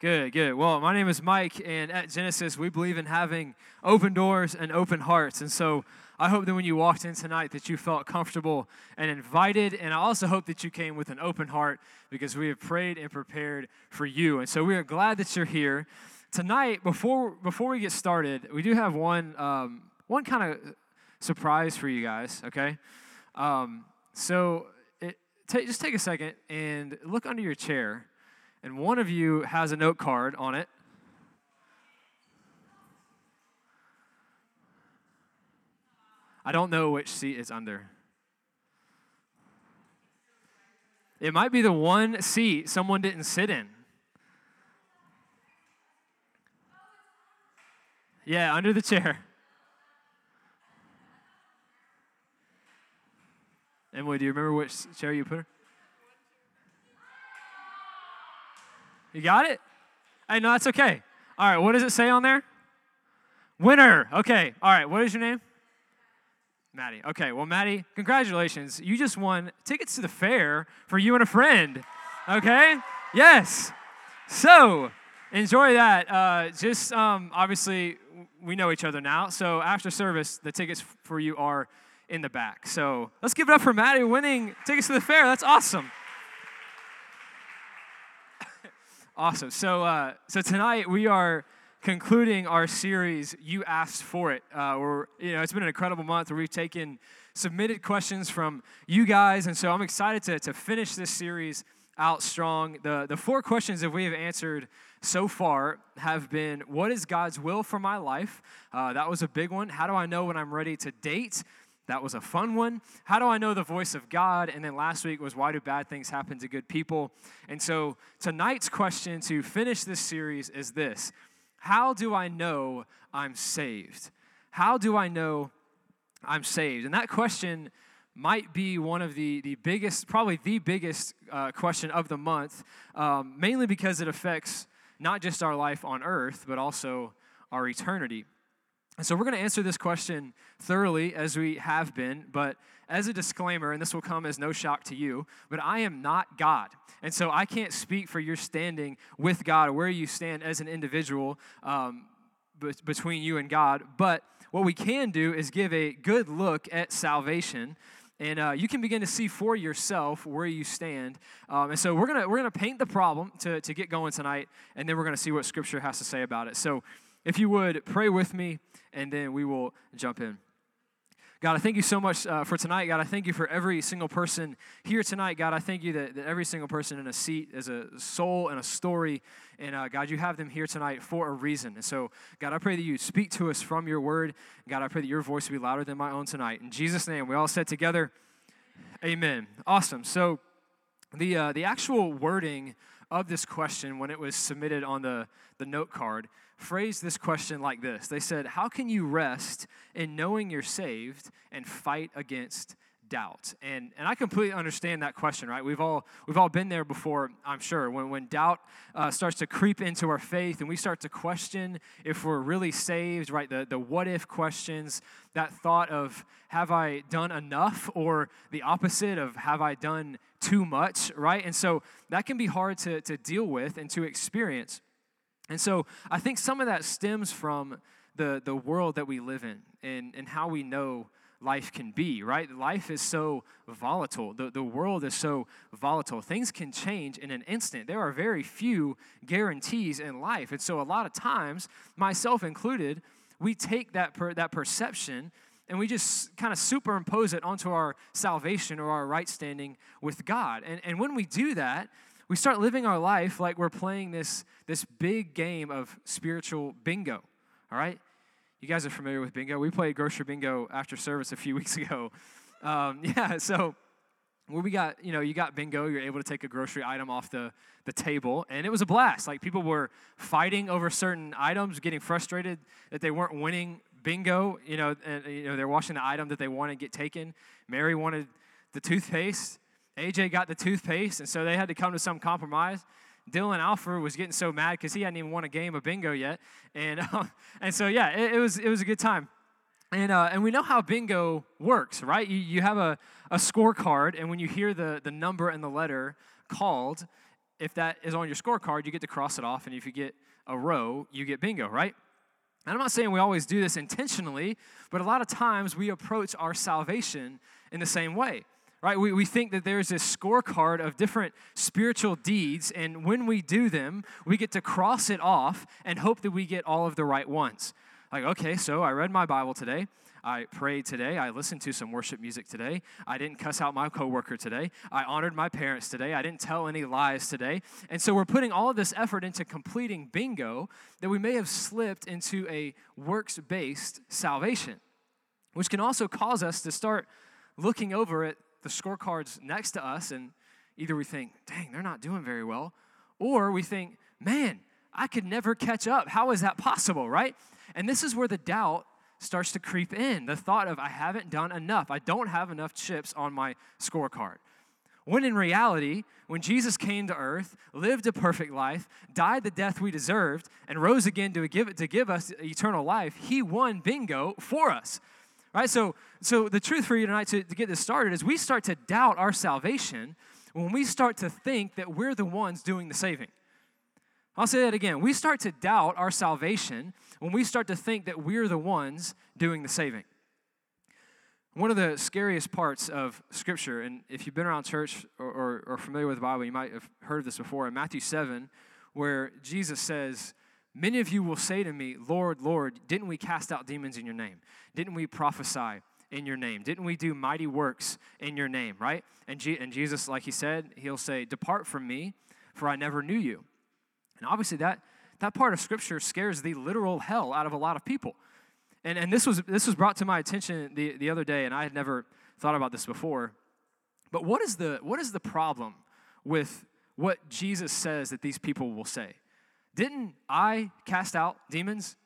Good, good. Well, my name is Mike, and at Genesis, we believe in having open doors and open hearts. And so I hope that when you walked in tonight that you felt comfortable and invited. And I also hope that you came with an open heart because we have prayed and prepared for you. And so we are glad that you're here. Tonight, before, before we get started, we do have one, um, one kind of surprise for you guys, okay? Um, so it, t- just take a second and look under your chair and one of you has a note card on it. I don't know which seat it's under. It might be the one seat someone didn't sit in. Yeah, under the chair. Emily, do you remember which chair you put her? You got it? Hey, no, that's okay. All right, what does it say on there? Winner. Okay. All right, what is your name? Maddie. Okay, well, Maddie, congratulations. You just won tickets to the fair for you and a friend. Okay? Yes. So, enjoy that. Uh, just um, obviously, we know each other now. So, after service, the tickets for you are in the back. So, let's give it up for Maddie winning tickets to the fair. That's awesome. Awesome. So, uh, so tonight we are concluding our series. You asked for it. Uh, we're, you know, it's been an incredible month where we've taken submitted questions from you guys, and so I'm excited to to finish this series out strong. The the four questions that we have answered so far have been: What is God's will for my life? Uh, that was a big one. How do I know when I'm ready to date? That was a fun one. How do I know the voice of God? And then last week was why do bad things happen to good people? And so tonight's question to finish this series is this How do I know I'm saved? How do I know I'm saved? And that question might be one of the, the biggest, probably the biggest uh, question of the month, um, mainly because it affects not just our life on earth, but also our eternity. And so we're going to answer this question thoroughly as we have been, but as a disclaimer, and this will come as no shock to you, but I am not God. And so I can't speak for your standing with God or where you stand as an individual um, between you and God. But what we can do is give a good look at salvation and uh, you can begin to see for yourself where you stand. Um, and so we're gonna we're gonna paint the problem to get going tonight, and then we're gonna see what Scripture has to say about it. So if you would pray with me, and then we will jump in. God, I thank you so much uh, for tonight. God, I thank you for every single person here tonight. God, I thank you that, that every single person in a seat is a soul and a story. And uh, God, you have them here tonight for a reason. And so, God, I pray that you speak to us from your word. God, I pray that your voice will be louder than my own tonight. In Jesus' name, we all said together, Amen. Awesome. So, the, uh, the actual wording of this question when it was submitted on the, the note card phrased this question like this. They said, How can you rest in knowing you're saved and fight against doubt? And and i completely understand that question right? We've all we've all been there before i'm sure. When when doubt uh, starts to creep into our faith and we start to question if we're really saved right? The the what if questions that thought of have i done enough? or the opposite of have i done too much? right? And so that can be hard to to deal with and to experience and so I think some of that stems from the, the world that we live in and, and how we know life can be, right? Life is so volatile. The, the world is so volatile. Things can change in an instant. There are very few guarantees in life. And so, a lot of times, myself included, we take that, per, that perception and we just kind of superimpose it onto our salvation or our right standing with God. And, and when we do that, we start living our life like we're playing this, this big game of spiritual bingo, all right? You guys are familiar with bingo. We played grocery bingo after service a few weeks ago. Um, yeah, so where we got, you know, you got bingo, you're able to take a grocery item off the, the table, and it was a blast. Like people were fighting over certain items, getting frustrated that they weren't winning bingo, you know, and you know, they're watching the item that they want to get taken. Mary wanted the toothpaste. AJ got the toothpaste, and so they had to come to some compromise. Dylan Alford was getting so mad because he hadn't even won a game of bingo yet, and uh, and so yeah, it, it, was it was a good time. And, uh, and we know how bingo works, right? You, you have a, a scorecard, and when you hear the, the number and the letter called, if that is on your scorecard, you get to cross it off. And if you get a row, you get bingo, right? And I'm not saying we always do this intentionally, but a lot of times we approach our salvation in the same way, right? We, we think that there's this scorecard of different spiritual deeds, and when we do them, we get to cross it off and hope that we get all of the right ones. Like, okay, so I read my Bible today. I prayed today. I listened to some worship music today. I didn't cuss out my coworker today. I honored my parents today. I didn't tell any lies today. And so we're putting all of this effort into completing bingo that we may have slipped into a works based salvation, which can also cause us to start looking over at the scorecards next to us and either we think, dang, they're not doing very well, or we think, man, I could never catch up. How is that possible, right? And this is where the doubt starts to creep in the thought of, I haven't done enough. I don't have enough chips on my scorecard. When in reality, when Jesus came to earth, lived a perfect life, died the death we deserved, and rose again to give, to give us eternal life, he won bingo for us. Right? So, so the truth for you tonight to, to get this started is we start to doubt our salvation when we start to think that we're the ones doing the saving. I'll say that again. We start to doubt our salvation when we start to think that we're the ones doing the saving. One of the scariest parts of Scripture, and if you've been around church or, or, or, familiar with the Bible, you might have heard of this before, in Matthew 7, where Jesus says, Many of you will say to me, Lord, Lord, didn't we cast out demons in your name? Didn't we prophesy in your name? Didn't we do mighty works in your name, right? And, G- and Jesus, like he said, he'll say, Depart from me, for I never knew you. And obviously, that, that part of Scripture scares the literal hell out of a lot of people. And, and this, was, this was brought to my attention the, the other day, and I had never thought about this before. But what is, the, what is the problem with what Jesus says that these people will say? Didn't I cast out demons?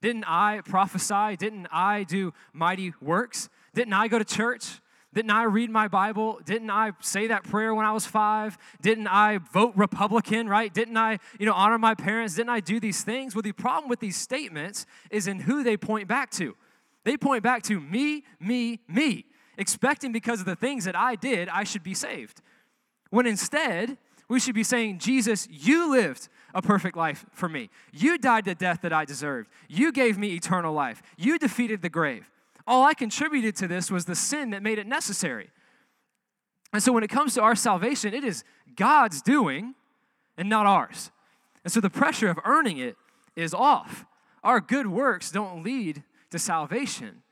Didn't I prophesy? Didn't I do mighty works? Didn't I go to church? Didn't I read my Bible? Didn't I say that prayer when I was five? Didn't I vote Republican, right? Didn't I, you know, honor my parents? Didn't I do these things? Well, the problem with these statements is in who they point back to. They point back to me, me, me, expecting because of the things that I did, I should be saved. When instead, we should be saying, Jesus, you lived a perfect life for me. You died the death that I deserved. You gave me eternal life. You defeated the grave. All I contributed to this was the sin that made it necessary. And so when it comes to our salvation, it is God's doing and not ours. And so the pressure of earning it is off. Our good works don't lead to salvation,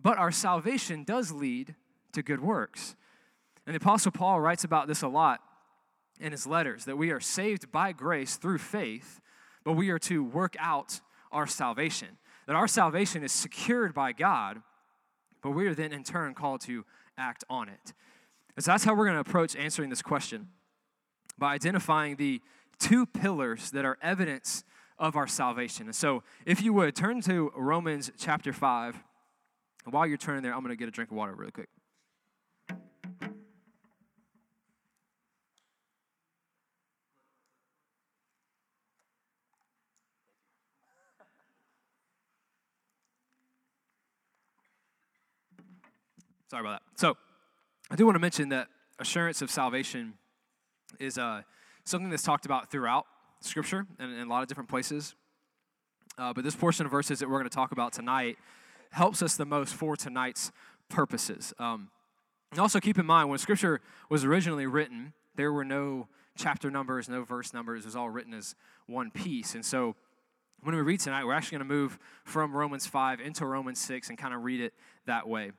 but our salvation does lead to good works. And the Apostle Paul writes about this a lot in his letters that we are saved by grace through faith, but we are to work out our salvation that our salvation is secured by God, but we are then in turn called to act on it. And so that's how we're going to approach answering this question by identifying the two pillars that are evidence of our salvation. And so, if you would turn to Romans chapter 5, and while you're turning there, I'm going to get a drink of water really quick. Sorry about that. So, I do want to mention that assurance of salvation is uh, something that's talked about throughout Scripture and in a lot of different places. Uh, but this portion of verses that we're going to talk about tonight helps us the most for tonight's purposes. Um, and also keep in mind, when Scripture was originally written, there were no chapter numbers, no verse numbers. It was all written as one piece. And so when we read tonight, we're actually going to move from Romans 5 into Romans 6 and kind of read it that way.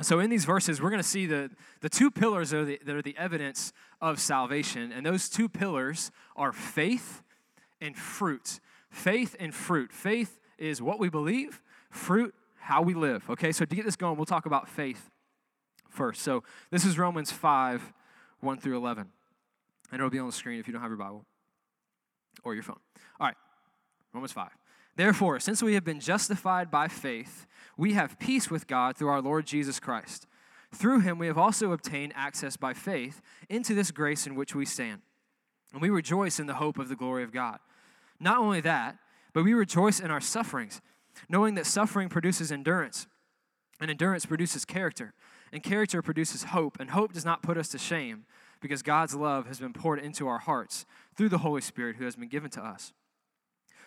So, in these verses, we're going to see the, the two pillars that are the, that are the evidence of salvation. And those two pillars are faith and fruit. Faith and fruit. Faith is what we believe, fruit, how we live. Okay, so to get this going, we'll talk about faith first. So, this is Romans 5 1 through 11. And it'll be on the screen if you don't have your Bible or your phone. All right, Romans 5. Therefore, since we have been justified by faith, we have peace with God through our Lord Jesus Christ. Through him, we have also obtained access by faith into this grace in which we stand. And we rejoice in the hope of the glory of God. Not only that, but we rejoice in our sufferings, knowing that suffering produces endurance, and endurance produces character, and character produces hope, and hope does not put us to shame because God's love has been poured into our hearts through the Holy Spirit who has been given to us.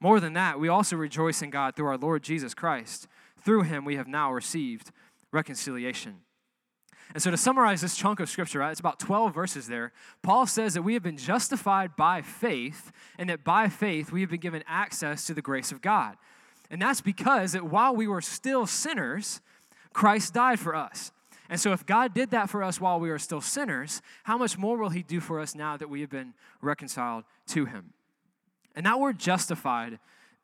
More than that, we also rejoice in God through our Lord Jesus Christ. Through him we have now received reconciliation. And so, to summarize this chunk of scripture, right, it's about 12 verses there. Paul says that we have been justified by faith, and that by faith we have been given access to the grace of God. And that's because that while we were still sinners, Christ died for us. And so, if God did that for us while we were still sinners, how much more will He do for us now that we have been reconciled to Him? And that word justified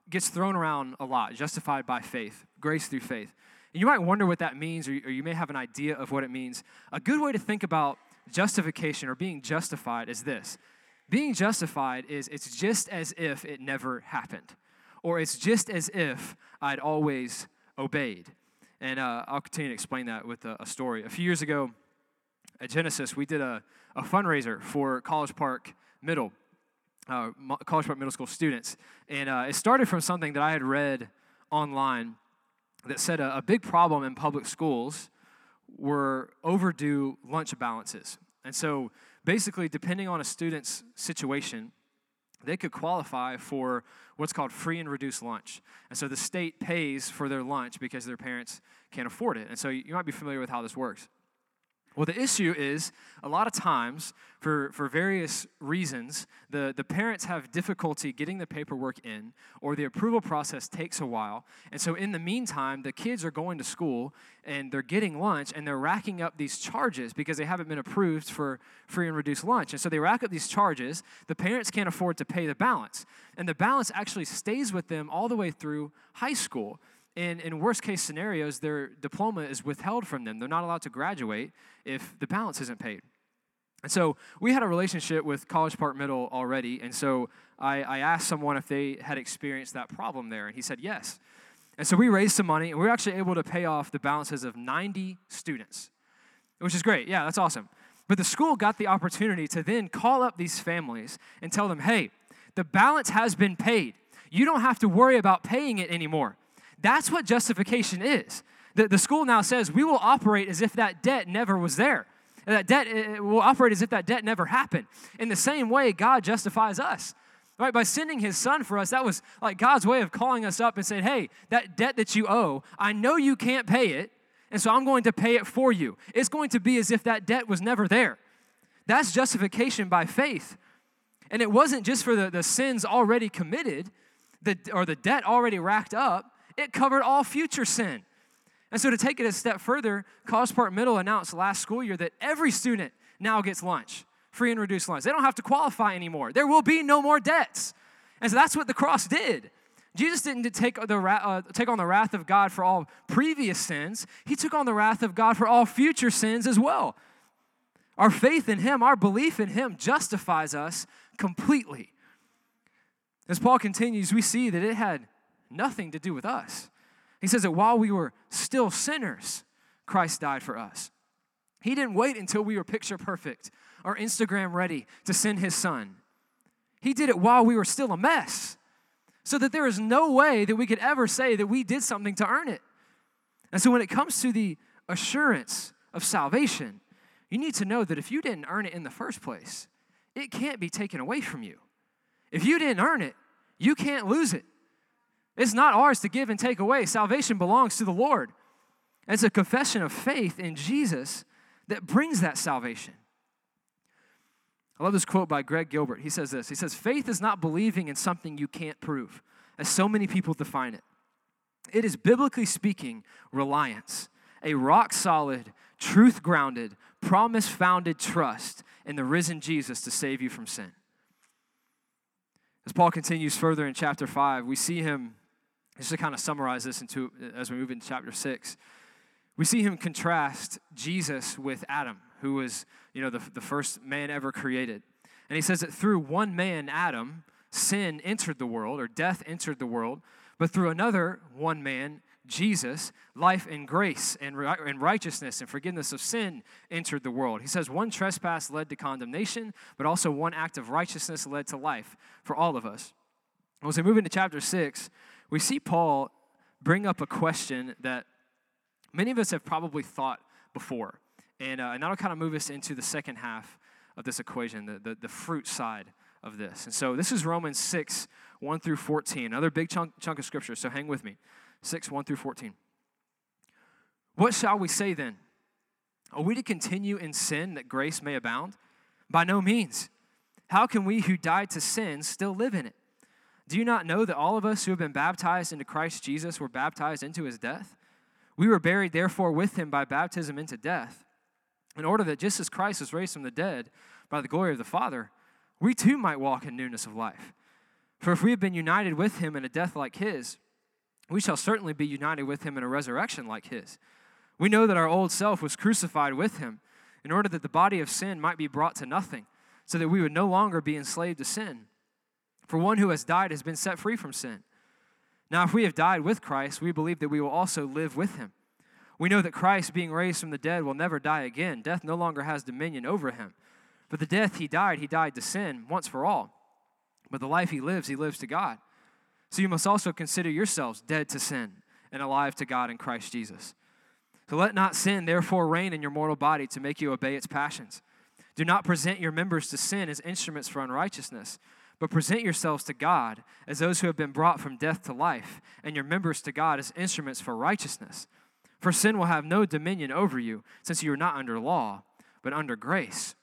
gets thrown around a lot justified by faith, grace through faith. And you might wonder what that means, or you may have an idea of what it means. A good way to think about justification or being justified is this being justified is it's just as if it never happened, or it's just as if I'd always obeyed. And uh, I'll continue to explain that with a, a, story. A few years ago at Genesis, we did a, a fundraiser for College Park Middle, uh, College Park Middle School students. And uh, it started from something that I had read online that said a, a big problem in public schools were overdue lunch balances. And so basically, depending on a student's situation, they could qualify for what's called free and reduced lunch. And so the state pays for their lunch because their parents can't afford it. And so you might be familiar with how this works. Well, the issue is a lot of times, for, for various reasons, the, the parents have difficulty getting the paperwork in, or the approval process takes a while. And so, in the meantime, the kids are going to school and they're getting lunch and they're racking up these charges because they haven't been approved for free and reduced lunch. And so, they rack up these charges. The parents can't afford to pay the balance. And the balance actually stays with them all the way through high school. In worst case scenarios, their diploma is withheld from them. They're not allowed to graduate if the balance isn't paid. And so we had a relationship with College Park Middle already. And so I, I asked someone if they had experienced that problem there. And he said yes. And so we raised some money and we were actually able to pay off the balances of 90 students, which is great. Yeah, that's awesome. But the school got the opportunity to then call up these families and tell them, hey, the balance has been paid. You don't have to worry about paying it anymore. That's what justification is. The, the school now says we will operate as if that debt never was there. That debt will operate as if that debt never happened. In the same way, God justifies us. Right, by sending his son for us, that was like God's way of calling us up and saying, Hey, that debt that you owe, I know you can't pay it, and so I'm going to pay it for you. It's going to be as if that debt was never there. That's justification by faith. And it wasn't just for the, the sins already committed the, or the debt already racked up, it covered all future sin. And so, to take it a step further, College Park Middle announced last school year that every student now gets lunch, free and reduced lunch. They don't have to qualify anymore. There will be no more debts. And so, that's what the cross did. Jesus didn't take, the, uh, take on the wrath of God for all previous sins, He took on the wrath of God for all future sins as well. Our faith in Him, our belief in Him, justifies us completely. As Paul continues, we see that it had nothing to do with us. He says that while we were still sinners, Christ died for us. He didn't wait until we were picture perfect or Instagram ready to send his son. He did it while we were still a mess, so that there is no way that we could ever say that we did something to earn it. And so when it comes to the assurance of salvation, you need to know that if you didn't earn it in the first place, it can't be taken away from you. If you didn't earn it, you can't lose it. It's not ours to give and take away. Salvation belongs to the Lord. It's a confession of faith in Jesus that brings that salvation. I love this quote by Greg Gilbert. He says this He says, Faith is not believing in something you can't prove, as so many people define it. It is, biblically speaking, reliance, a rock solid, truth grounded, promise founded trust in the risen Jesus to save you from sin. As Paul continues further in chapter 5, we see him just to kind of summarize this into as we move into chapter six, we see him contrast Jesus with Adam, who was, you know, the, the first man ever created. And he says that through one man, Adam, sin entered the world, or death entered the world, but through another one man, Jesus, life and grace and, and righteousness and forgiveness of sin entered the world. He says one trespass led to condemnation, but also one act of righteousness led to life for all of us. As we move into chapter 6, we see Paul bring up a question that many of us have probably thought before. And, uh, and that'll kind of move us into the second half of this equation, the, the, the fruit side of this. And so this is Romans 6, 1 through 14, another big chunk, chunk of scripture, so hang with me. 6, 1 through 14. What shall we say then? Are we to continue in sin that grace may abound? By no means. How can we who died to sin still live in it? Do you not know that all of us who have been baptized into Christ Jesus were baptized into his death? We were buried, therefore, with him by baptism into death, in order that just as Christ was raised from the dead by the glory of the Father, we too might walk in newness of life. For if we have been united with him in a death like his, we shall certainly be united with him in a resurrection like his. We know that our old self was crucified with him in order that the body of sin might be brought to nothing, so that we would no longer be enslaved to sin. For one who has died has been set free from sin. Now, if we have died with Christ, we believe that we will also live with him. We know that Christ, being raised from the dead, will never die again. Death no longer has dominion over him. But the death he died, he died to sin once for all. But the life he lives, he lives to God. So you must also consider yourselves dead to sin and alive to God in Christ Jesus. So let not sin therefore reign in your mortal body to make you obey its passions. Do not present your members to sin as instruments for unrighteousness, but present yourselves to God as those who have been brought from death to life, and your members to God as instruments for righteousness. For sin will have no dominion over you, since you are not under law, but under grace.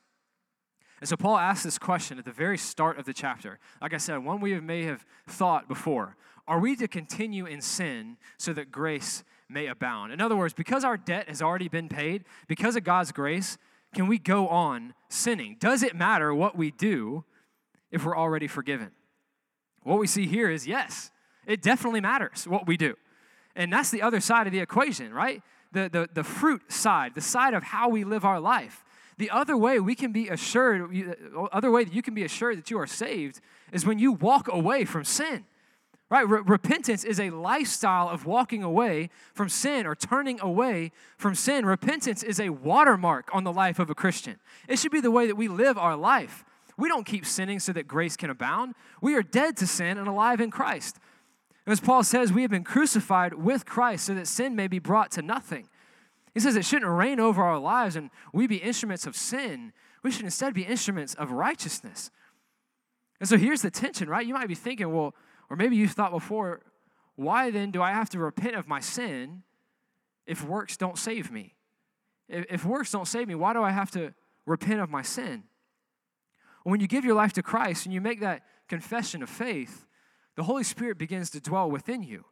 And so Paul asks this question at the very start of the chapter. Like I said, one we may have thought before. Are we to continue in sin so that grace may abound? In other words, because our debt has already been paid, because of God's grace, can we go on sinning? Does it matter what we do if we're already forgiven? What we see here is yes, it definitely matters what we do. And that's the other side of the equation, right? The, the, the fruit side, the side of how we live our life. The other way we can be assured, uh, other way that you can be assured that you are saved is when you walk away from sin. Right? repentance is a lifestyle of walking away from sin or turning away from sin. Repentance is a watermark on the life of a Christian. It should be the way that we live our life. We don't keep sinning so that grace can abound. We are dead to sin and alive in Christ. As Paul says, we have been crucified with Christ so that sin may be brought to nothing. He says it shouldn't reign over our lives and we be instruments of sin. We should instead be instruments of righteousness. And so here's the tension, right? You might be thinking, well, or maybe you thought before, why then do I have to repent of my sin if works don't save me? If works don't save me, why do I have to repent of my sin? When you give your life to Christ and you make that confession of faith, the Holy Spirit begins to dwell within you.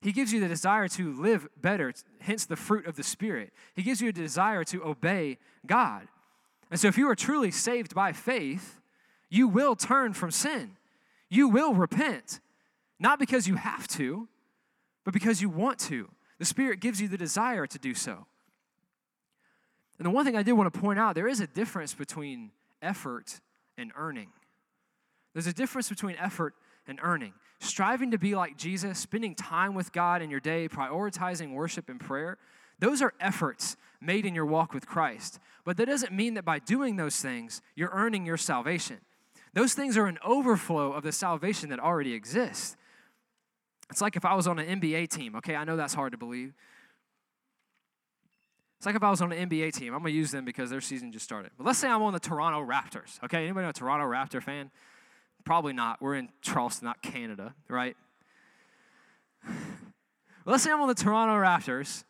He gives you the desire to live better, hence the fruit of the Spirit. He gives you a desire to obey God. And so, if you are truly saved by faith, you will turn from sin. You will repent, not because you have to, but because you want to. The Spirit gives you the desire to do so. And the one thing I did want to point out there is a difference between effort and earning. There's a difference between effort and earning striving to be like Jesus, spending time with God in your day, prioritizing worship and prayer, those are efforts made in your walk with Christ. But that doesn't mean that by doing those things, you're earning your salvation. Those things are an overflow of the salvation that already exists. It's like if I was on an NBA team, okay? I know that's hard to believe. It's like if I was on an NBA team. I'm going to use them because their season just started. But let's say I'm on the Toronto Raptors, okay? Anybody a Toronto Raptor fan? Probably not. We're in Charleston, not Canada, right? Let's say I'm on the Toronto Raptors,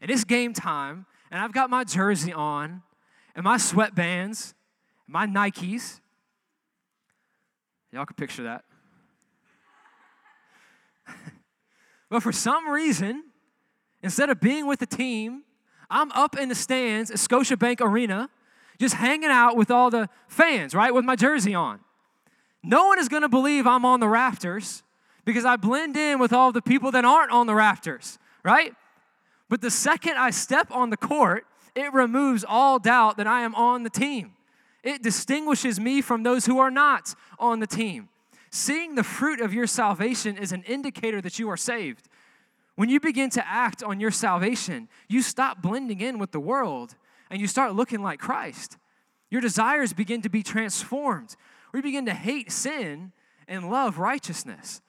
and it's game time, and I've got my jersey on, and my sweatbands, and my Nikes. Y'all can picture that. but for some reason, instead of being with the team, I'm up in the stands at Scotiabank Arena, just hanging out with all the fans, right, with my jersey on. No one is going to believe I'm on the Raptors because I blend in with all the people that aren't on the Raptors, right? But the second I step on the court, it removes all doubt that I am on the team. It distinguishes me from those who are not on the team. Seeing the fruit of your salvation is an indicator that you are saved. When you begin to act on your salvation, you stop blending in with the world and you start looking like Christ. Your desires begin to be transformed. We begin to hate sin and love righteousness.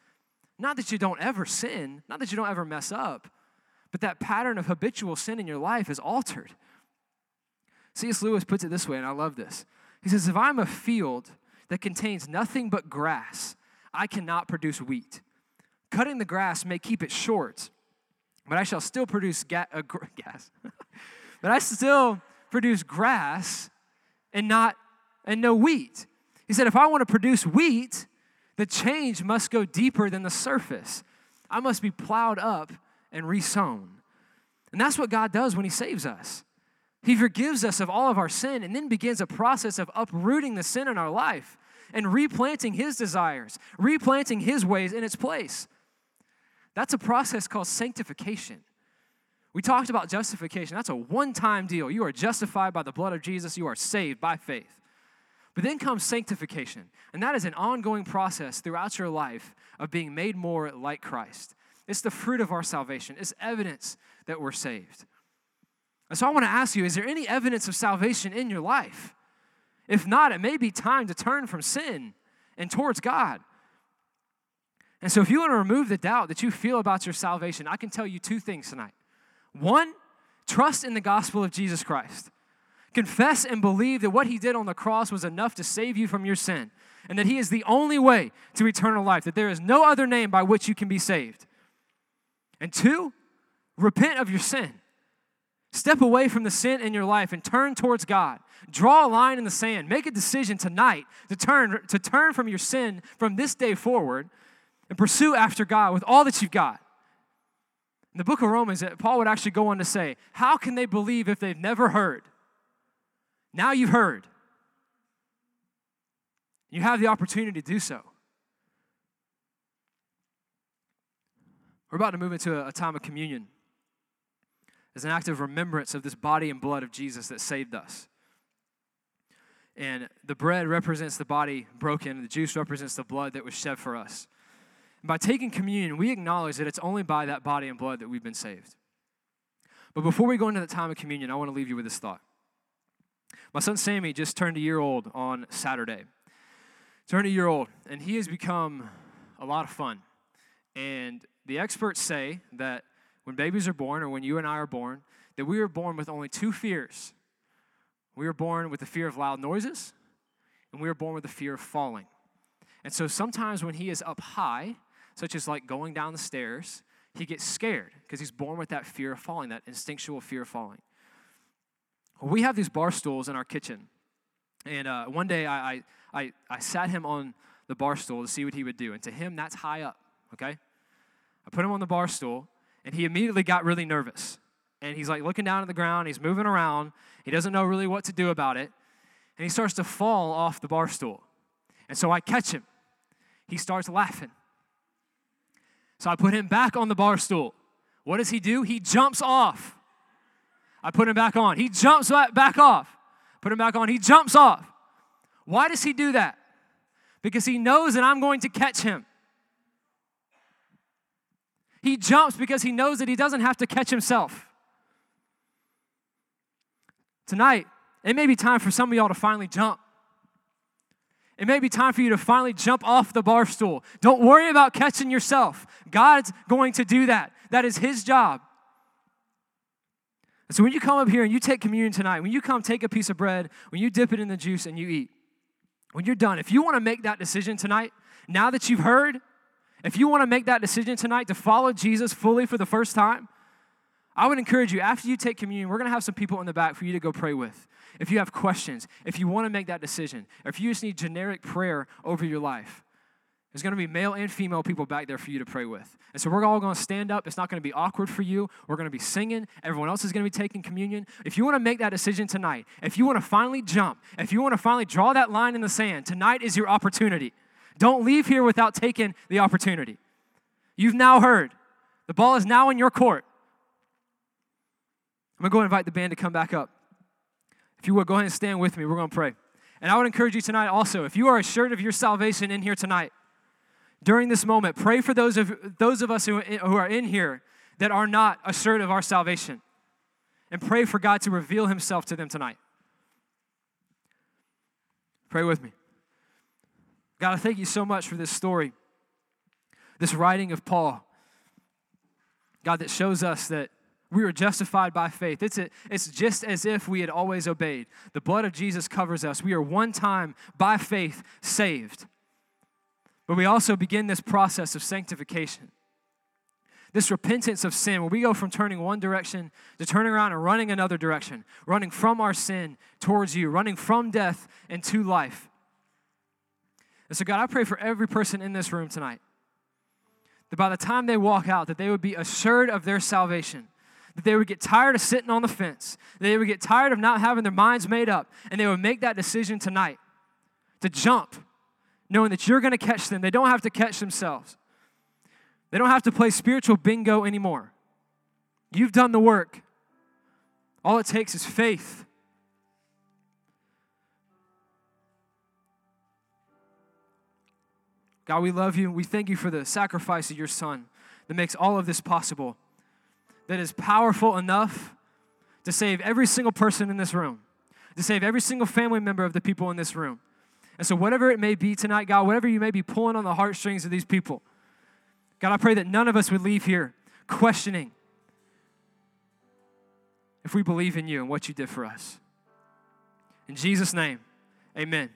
Not that you don't ever sin, not that you don't ever mess up, but that pattern of habitual sin in your life is altered. C.S. Lewis puts it this way, and I love this. He says, If I'm a field that contains nothing but grass, I cannot produce wheat. Cutting the grass may keep it short, but I shall still produce ga- uh, gr- gas. but I still produce grass and not and no wheat. He said, if I want to produce wheat, the change must go deeper than the surface. I must be plowed up and resown. And that's what God does when He saves us. He forgives us of all of our sin and then begins a process of uprooting the sin in our life and replanting His desires, replanting His ways in its place. That's a process called sanctification. We talked about justification. That's a one time deal. You are justified by the blood of Jesus, you are saved by faith. But then comes sanctification, and that is an ongoing process throughout your life of being made more like Christ. It's the fruit of our salvation, it's evidence that we're saved. And so I want to ask you is there any evidence of salvation in your life? If not, it may be time to turn from sin and towards God. And so, if you want to remove the doubt that you feel about your salvation, I can tell you two things tonight. One, trust in the gospel of Jesus Christ. Confess and believe that what he did on the cross was enough to save you from your sin, and that he is the only way to eternal life, that there is no other name by which you can be saved. And two, repent of your sin. Step away from the sin in your life and turn towards God. Draw a line in the sand. Make a decision tonight to turn, to turn from your sin from this day forward and pursue after God with all that you've got. In the book of Romans, uh, Paul would actually go on to say, How can they believe if they've never heard? Now you've heard. You have the opportunity to do so. We're about to move into a, a time of communion as an act of remembrance of this body and blood of Jesus that saved us. And the bread represents the body broken, and the juice represents the blood that was shed for us. By taking communion, we acknowledge that it's only by that body and blood that we've been saved. But before we go into the time of communion, I want to leave you with this thought. My son Sammy just turned a year old on Saturday. Turned a year old, and he has become a lot of fun. And the experts say that when babies are born, or when you and I are born, that we are born with only two fears. We are born with the fear of loud noises, and we are born with the fear of falling. And so sometimes when he is up high, such as like going down the stairs, he gets scared because he's born with that fear of falling, that instinctual fear of falling. We have these bar stools in our kitchen. And uh, one day I, I, I sat him on the bar stool to see what he would do. And to him, that's high up, okay? I put him on the bar stool, and he immediately got really nervous. And he's like looking down at the ground, he's moving around, he doesn't know really what to do about it. And he starts to fall off the bar stool. And so I catch him. He starts laughing. So I put him back on the bar stool. What does he do? He jumps off. I put him back on. He jumps back off. Put him back on. He jumps off. Why does he do that? Because he knows that I'm going to catch him. He jumps because he knows that he doesn't have to catch himself. Tonight, it may be time for some of y'all to finally jump. It may be time for you to finally jump off the bar stool. Don't worry about catching yourself. God's going to do that. That is His job. And so when you come up here and you take communion tonight, when you come take a piece of bread, when you dip it in the juice and you eat, when you're done, if you want to make that decision tonight, now that you've heard, if you want to make that decision tonight to follow Jesus fully for the first time, I would encourage you, after you take communion, we're going to have some people in the back for you to go pray with. If you have questions, if you want to make that decision, if you just need generic prayer over your life, there's going to be male and female people back there for you to pray with. And so we're all going to stand up. It's not going to be awkward for you. We're going to be singing. Everyone else is going to be taking communion. If you want to make that decision tonight, if you want to finally jump, if you want to finally draw that line in the sand, tonight is your opportunity. Don't leave here without taking the opportunity. You've now heard. The ball is now in your court. I'm going to go invite the band to come back up. If you would, go ahead and stand with me. We're going to pray. And I would encourage you tonight also, if you are assured of your salvation in here tonight, during this moment, pray for those of, those of us who, who are in here that are not assured of our salvation. And pray for God to reveal himself to them tonight. Pray with me. God, I thank you so much for this story, this writing of Paul. God, that shows us that we were justified by faith. It's, a, it's just as if we had always obeyed. The blood of Jesus covers us. We are one time, by faith, saved. But we also begin this process of sanctification. This repentance of sin, where we go from turning one direction to turning around and running another direction, running from our sin towards you, running from death into life. And so, God, I pray for every person in this room tonight that by the time they walk out, that they would be assured of their salvation, they would get tired of sitting on the fence, they would get tired of not having their minds made up, and they would make that decision tonight to jump, knowing that you're going to catch them. They don't have to catch themselves. They don't have to play spiritual bingo anymore. You've done the work. All it takes is faith. God, we love you. We thank you for the sacrifice of your Son that makes all of this possible, that is powerful enough to save every single person in this room, to save every single family member of the people in this room. And so, whatever it may be tonight, God, whatever you may be pulling on the heartstrings of these people, God, I pray that none of us would leave here questioning if we believe in you and what you did for us. In Jesus' name, amen.